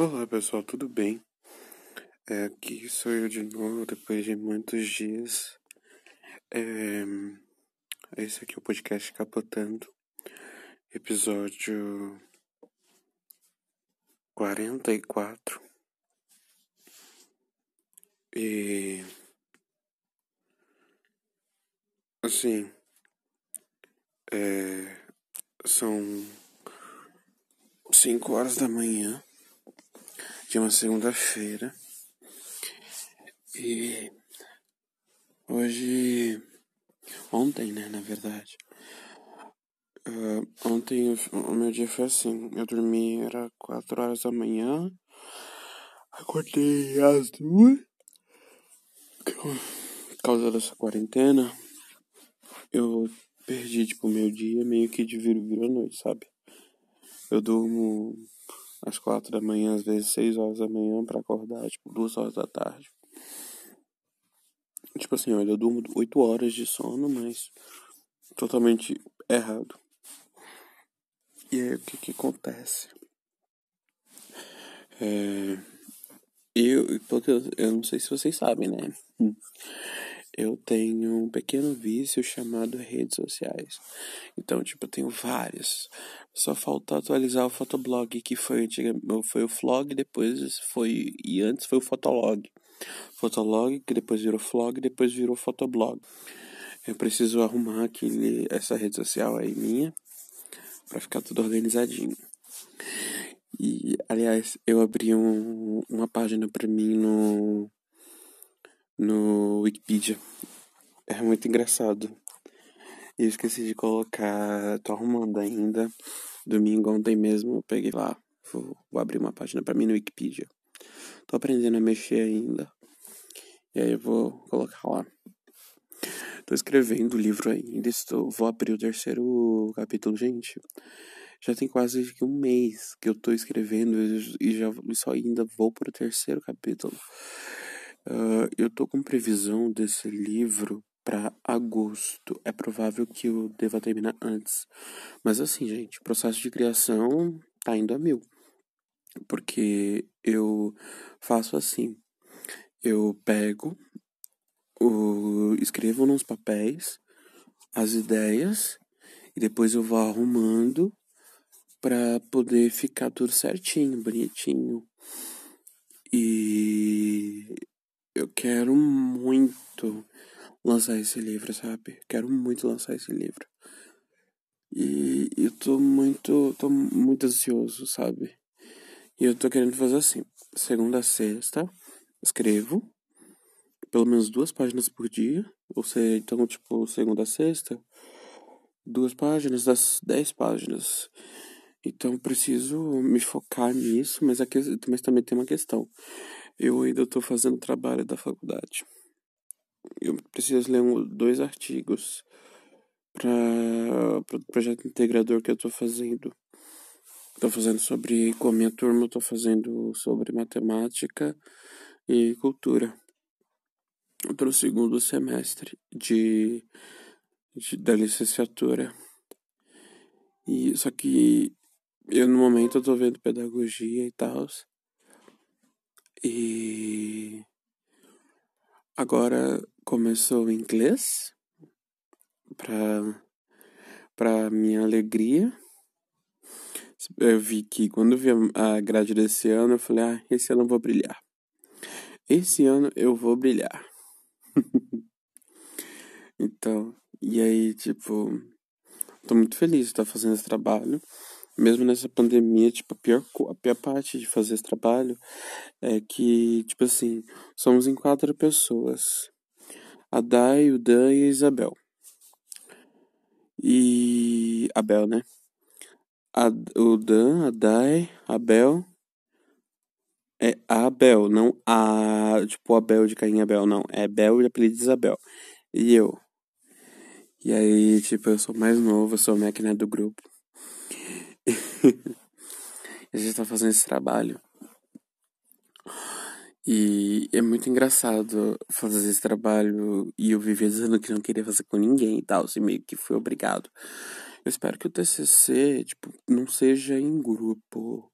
Olá pessoal, tudo bem? É, aqui sou eu de novo, depois de muitos dias. É, esse aqui é o podcast Capotando, episódio 44. E. Assim. É, são 5 horas da manhã de uma segunda-feira. E hoje. Ontem, né, na verdade. Uh, ontem o meu dia foi assim. Eu dormi, era 4 horas da manhã. Acordei às duas. Por causa dessa quarentena, eu perdi, tipo, meu dia meio que de vir, vir à noite, sabe? Eu durmo às quatro da manhã, às vezes seis horas da manhã para acordar, tipo, duas horas da tarde. Tipo assim, olha, eu durmo oito horas de sono, mas totalmente errado. E aí o que que acontece? É, eu, porque eu, eu não sei se vocês sabem, né? Eu tenho um pequeno vício chamado redes sociais. Então, tipo, eu tenho várias. Só falta atualizar o Fotoblog, que foi foi o Flog, depois foi e antes foi o Fotolog. Fotolog, que depois virou Flog, depois virou Fotoblog. Eu preciso arrumar aquele essa rede social aí minha para ficar tudo organizadinho. E, aliás, eu abri um, uma página para mim no no Wikipedia. É muito engraçado. E eu esqueci de colocar. Tô arrumando ainda. Domingo, ontem mesmo, eu peguei lá. Vou, vou abrir uma página para mim no Wikipedia. Tô aprendendo a mexer ainda. E aí eu vou colocar lá. Tô escrevendo o livro ainda. Estou, vou abrir o terceiro capítulo, gente. Já tem quase um mês que eu tô escrevendo e já só ainda vou pro terceiro capítulo. Uh, eu tô com previsão desse livro para agosto. É provável que eu deva terminar antes. Mas assim, gente, o processo de criação tá indo a mil. Porque eu faço assim. Eu pego, o, escrevo nos papéis as ideias e depois eu vou arrumando para poder ficar tudo certinho, bonitinho. E eu quero muito lançar esse livro, sabe? Quero muito lançar esse livro. E eu tô muito, tô muito ansioso, sabe? E eu tô querendo fazer assim, segunda a sexta, escrevo pelo menos duas páginas por dia, ou seja, então tipo, segunda a sexta, duas páginas das dez páginas. Então preciso me focar nisso, mas, aqui, mas também tem uma questão. Eu ainda estou fazendo trabalho da faculdade. Eu preciso ler um, dois artigos para o pro projeto integrador que eu estou fazendo. Estou fazendo sobre, com a minha turma, estou fazendo sobre matemática e cultura. Estou no segundo semestre de, de da licenciatura. E, só que eu no momento tô vendo pedagogia e tal. E agora começou inglês para para minha alegria. Eu vi que quando vi a grade desse ano, eu falei: "Ah, esse ano eu vou brilhar. Esse ano eu vou brilhar." então, e aí, tipo, tô muito feliz de estar fazendo esse trabalho mesmo nessa pandemia, tipo, a pior, a pior parte de fazer esse trabalho é que, tipo assim, somos em quatro pessoas. A Dai, o Dan e a Isabel. E. Abel, né? A, o Dan, a Dai, a Bel. É Abel, não a. Tipo, Abel de Caim Abel, não. É Bel e apelido de Isabel. E eu. E aí, tipo, eu sou mais novo, sou a máquina do grupo. a gente tá fazendo esse trabalho. E é muito engraçado fazer esse trabalho e eu vivia dizendo que não queria fazer com ninguém e tal, assim, meio que fui obrigado. Eu espero que o TCC, tipo, não seja em grupo.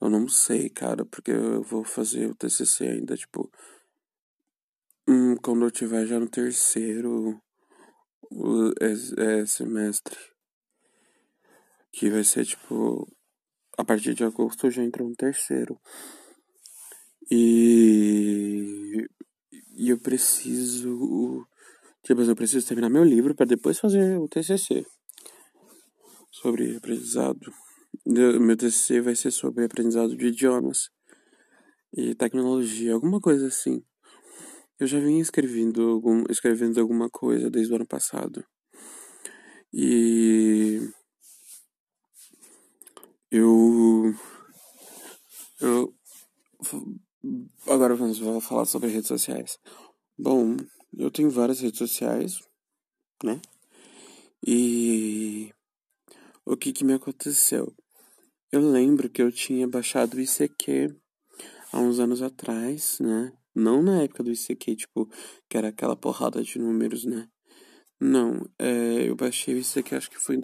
Eu não sei, cara, porque eu vou fazer o TCC ainda, tipo, hum, quando eu tiver já no terceiro é, é, semestre. Que vai ser, tipo, a partir de agosto já entro no terceiro. E, e eu preciso. Tipo, eu preciso terminar meu livro para depois fazer o TCC sobre aprendizado. Meu TCC vai ser sobre aprendizado de idiomas e tecnologia, alguma coisa assim. Eu já vim escrevendo, algum, escrevendo alguma coisa desde o ano passado. E eu eu agora vamos falar sobre redes sociais. Bom, eu tenho várias redes sociais, né? E o que que me aconteceu? Eu lembro que eu tinha baixado o ICQ há uns anos atrás, né? Não na época do ICQ, tipo, que era aquela porrada de números, né? Não, é, eu baixei o ICQ acho que foi em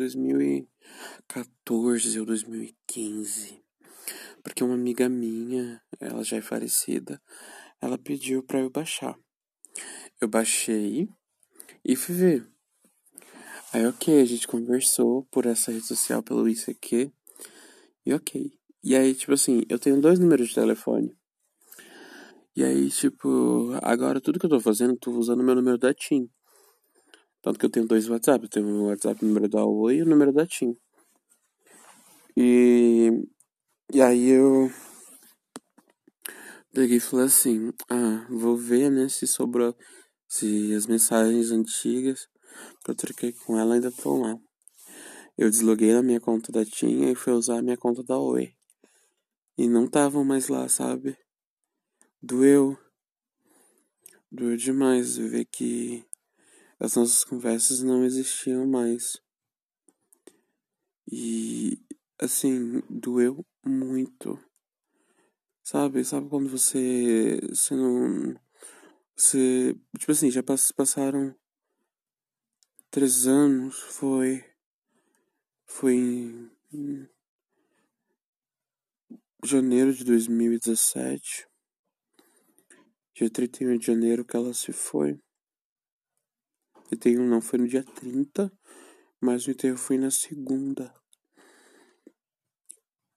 2014 ou 2015. Porque uma amiga minha, ela já é falecida, ela pediu pra eu baixar. Eu baixei e fui ver. Aí, ok, a gente conversou por essa rede social pelo ICQ. E ok. E aí, tipo assim, eu tenho dois números de telefone. E aí, tipo, agora tudo que eu tô fazendo, tô usando meu número da TIM. Tanto que eu tenho dois WhatsApp. Eu tenho o WhatsApp número da Oi e o número da TIM. E, e aí eu peguei e falei assim, ah, vou ver, né, se sobrou, se as mensagens antigas que eu troquei com ela ainda estão lá. Eu desloguei na minha conta da TIM e fui usar a minha conta da Oi. E não estavam mais lá, sabe? Doeu. Doeu demais ver que as nossas conversas não existiam mais. E assim, doeu muito. Sabe? Sabe quando você. Você não. Você. Tipo assim, já passaram três anos, foi. Foi em janeiro de 2017. Dia 31 de janeiro que ela se foi. 31 não, foi no dia 30, mas o enterro foi na segunda.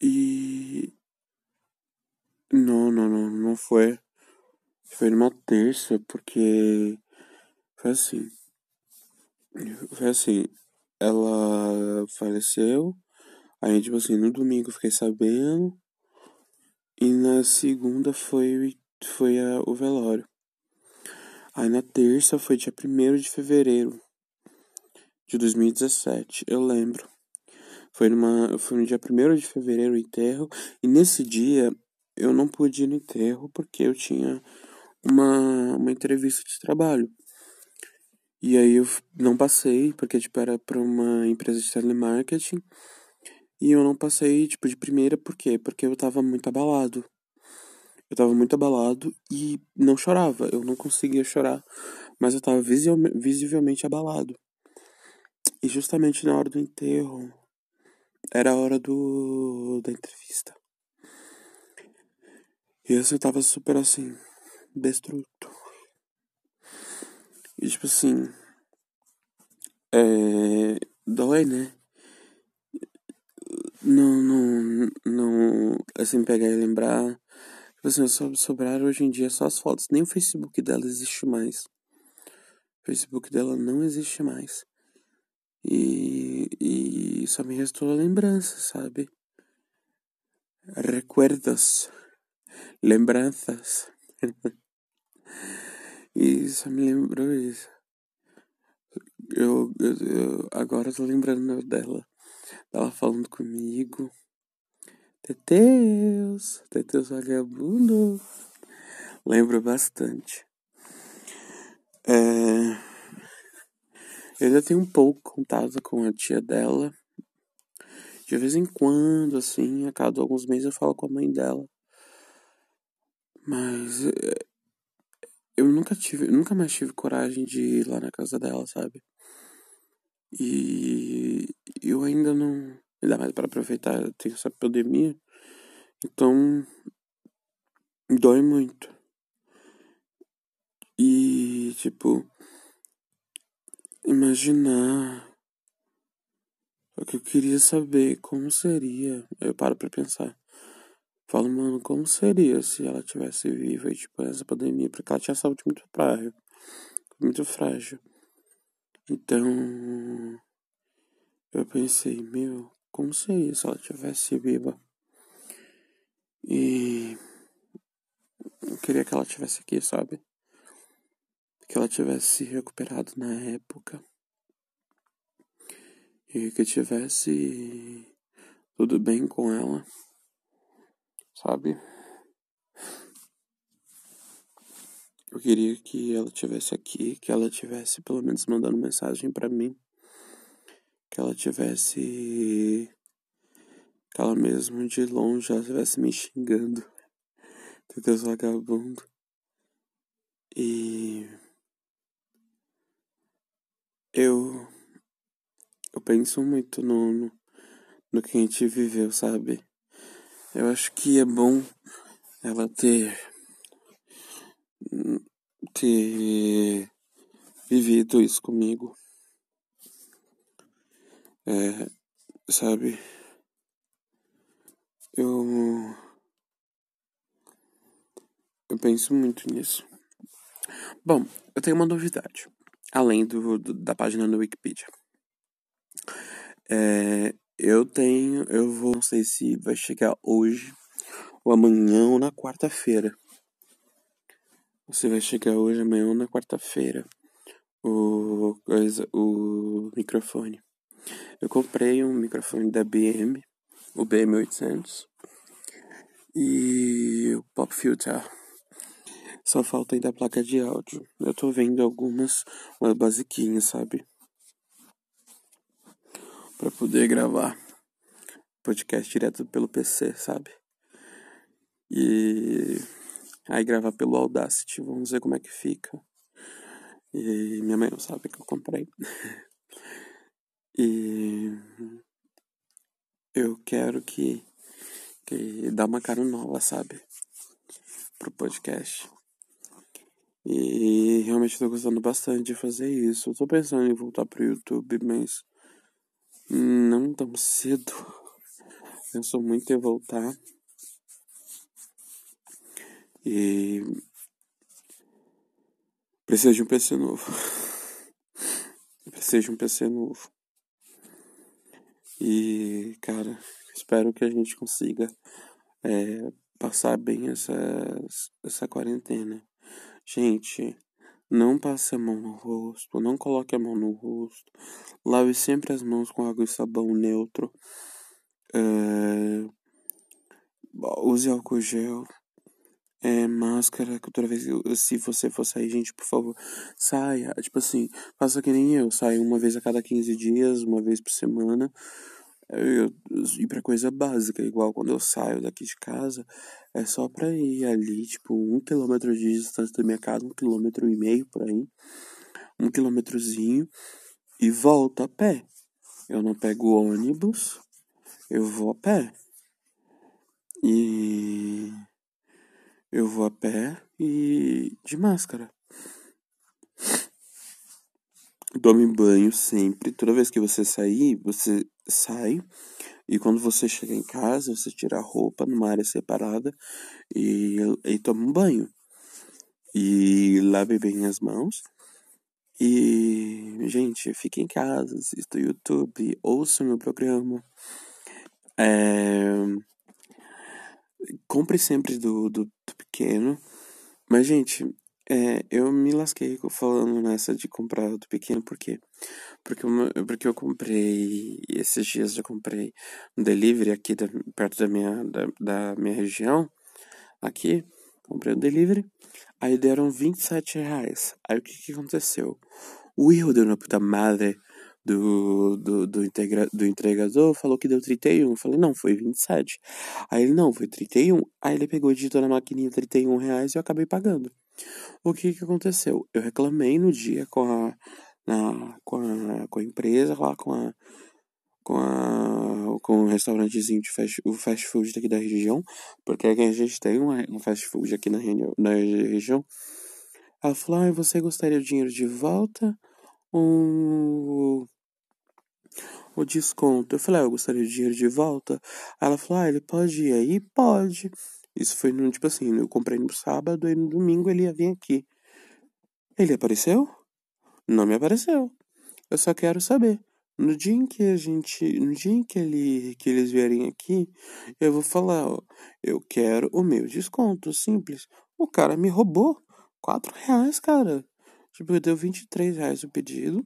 E. Não, não, não, não foi. Foi numa terça, porque. Foi assim. Foi assim. Ela faleceu. Aí, tipo assim, no domingo eu fiquei sabendo. E na segunda foi, foi a, o velório. Aí na terça foi dia 1 de fevereiro de 2017, eu lembro. Foi, numa, foi no dia 1 de fevereiro o enterro. E nesse dia eu não pude ir no enterro porque eu tinha uma, uma entrevista de trabalho. E aí eu não passei, porque tipo, era para uma empresa de telemarketing. E eu não passei, tipo, de primeira, por quê? Porque eu tava muito abalado. Eu tava muito abalado e não chorava. Eu não conseguia chorar, mas eu tava visivelmente abalado. E justamente na hora do enterro, era a hora do da entrevista. E eu tava super assim, destruto. E tipo assim, é, dói, né? Não, não, não, assim, pegar e lembrar. Assim, só sobraram hoje em dia só as fotos. Nem o Facebook dela existe mais. O Facebook dela não existe mais. E, e só me restou a lembrança, sabe? Recuerdos. Lembranças. e só me lembrou isso. Eu, eu, eu agora tô lembrando dela. Ela falando comigo. Teteus, Teteus vagabundo. Lembro bastante. É... Eu ainda tenho um pouco contato com a tia dela. De vez em quando, assim, a cada alguns meses eu falo com a mãe dela. Mas é, eu nunca tive, nunca mais tive coragem de ir lá na casa dela, sabe? E eu ainda não. Ainda mais para aproveitar, tem essa pandemia. Então, dói muito. E, tipo, imaginar. o que eu queria saber como seria. Eu paro pra pensar. Falo, mano, como seria se ela tivesse viva e, tipo, essa pandemia? Porque ela tinha saúde muito frágil. Muito frágil. Então. Eu pensei, meu, como se ela tivesse viva? E. Eu queria que ela tivesse aqui, sabe? Que ela tivesse se recuperado na época. E que tivesse tudo bem com ela sabe? Eu queria que ela tivesse aqui, que ela tivesse pelo menos mandando mensagem para mim, que ela tivesse que ela mesmo de longe ela estivesse me xingando, Deus vagabundo. E eu eu penso muito no, no, no que a gente viveu, sabe? Eu acho que é bom ela ter ter vivido isso comigo. É, sabe? Eu eu penso muito nisso. Bom, eu tenho uma novidade, além do, do da página no Wikipedia. É, eu tenho, eu vou, não sei se vai chegar hoje ou amanhã ou na quarta-feira. Você vai chegar hoje, amanhã ou na quarta-feira. O o microfone. Eu comprei um microfone da BM, o BM800 e o Pop Filter. Só falta ainda a placa de áudio. Eu tô vendo algumas, umas basiquinhas, sabe? para poder gravar podcast direto pelo PC, sabe? E aí gravar pelo Audacity, vamos ver como é que fica. E minha mãe não sabe que eu comprei. e eu quero que, que dá uma cara nova, sabe? Pro podcast. E realmente estou gostando bastante de fazer isso. Tô pensando em voltar pro YouTube, mas não tão cedo. Penso muito em voltar. E preciso de um PC novo. Preciso de um PC novo. E, cara, espero que a gente consiga é, passar bem essa, essa quarentena. Gente, não passe a mão no rosto, não coloque a mão no rosto. Lave sempre as mãos com água e sabão neutro. É... Use álcool gel. É, máscara, que toda vez se você for sair, gente, por favor, saia. Tipo assim, faça que nem eu, saia uma vez a cada 15 dias, uma vez por semana. Eu, e pra coisa básica, igual quando eu saio daqui de casa, é só pra ir ali, tipo, um quilômetro de distância da minha casa, um quilômetro e meio por aí, um quilômetrozinho, e volto a pé. Eu não pego ônibus, eu vou a pé. E eu vou a pé e de máscara. Tome banho sempre. Toda vez que você sair, você sai. E quando você chega em casa, você tira a roupa numa área separada e, e toma um banho. E lave bem as mãos. E, gente, fique em casa, assista o YouTube, ouça o meu programa. É... Compre sempre do, do, do pequeno. Mas, gente, é, eu me lasquei falando nessa de comprar do pequeno, por quê? Porque eu, porque eu comprei, esses dias eu comprei um delivery aqui da, perto da minha, da, da minha região, aqui, comprei um delivery, aí deram 27 reais. Aí o que que aconteceu? O erro da puta madre do, do, do, integra, do entregador falou que deu 31. Eu falei, não, foi 27. Aí ele, não, foi 31. Aí ele pegou e digitou na maquininha 31 reais e eu acabei pagando. O que que aconteceu? Eu reclamei no dia com a, na, com a, com a empresa, lá com a, com, a, com um restaurantezinho de fast, o fast food daqui da região, porque a gente tem um, um fast food aqui na, na região. Ela falou, ah, você gostaria do dinheiro de volta ou o desconto? Eu falei, ah, eu gostaria do dinheiro de volta. Ela falou, ah, ele pode ir aí? Pode. Isso foi no, tipo assim, eu comprei no sábado e no domingo ele ia vir aqui. Ele apareceu? Não me apareceu. Eu só quero saber. No dia em que a gente, no dia em que, ele, que eles vierem aqui, eu vou falar, ó, eu quero o meu desconto, simples. O cara me roubou quatro reais, cara. Tipo, deu 23 reais o pedido.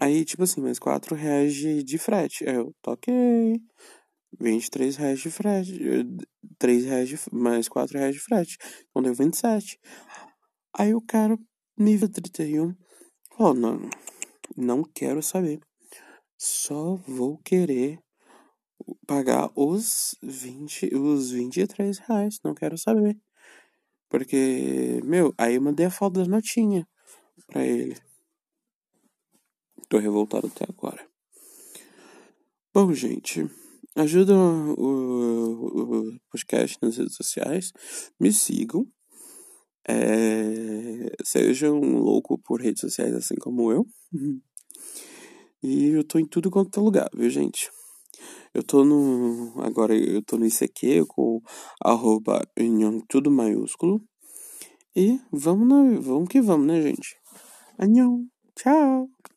Aí, tipo assim, mais quatro reais de, de frete. Aí eu toquei. 23 reais de frete. 3 reais de, mais 4 reais de frete. Então deu 27. Aí o cara, nível 31, falou, não, não quero saber. Só vou querer pagar os 20, os 23 reais. Não quero saber. Porque, meu, aí eu mandei a foto das notinhas pra ele. Tô revoltado até agora. Bom, gente, ajuda o, o, o podcast nas redes sociais. Me sigam. É, sejam louco por redes sociais assim como eu. E eu tô em tudo quanto é lugar, viu, gente? Eu tô no. Agora eu tô no ICQ com arroba união tudo maiúsculo. E vamos, na, vamos que vamos, né, gente? Anhão. Tchau.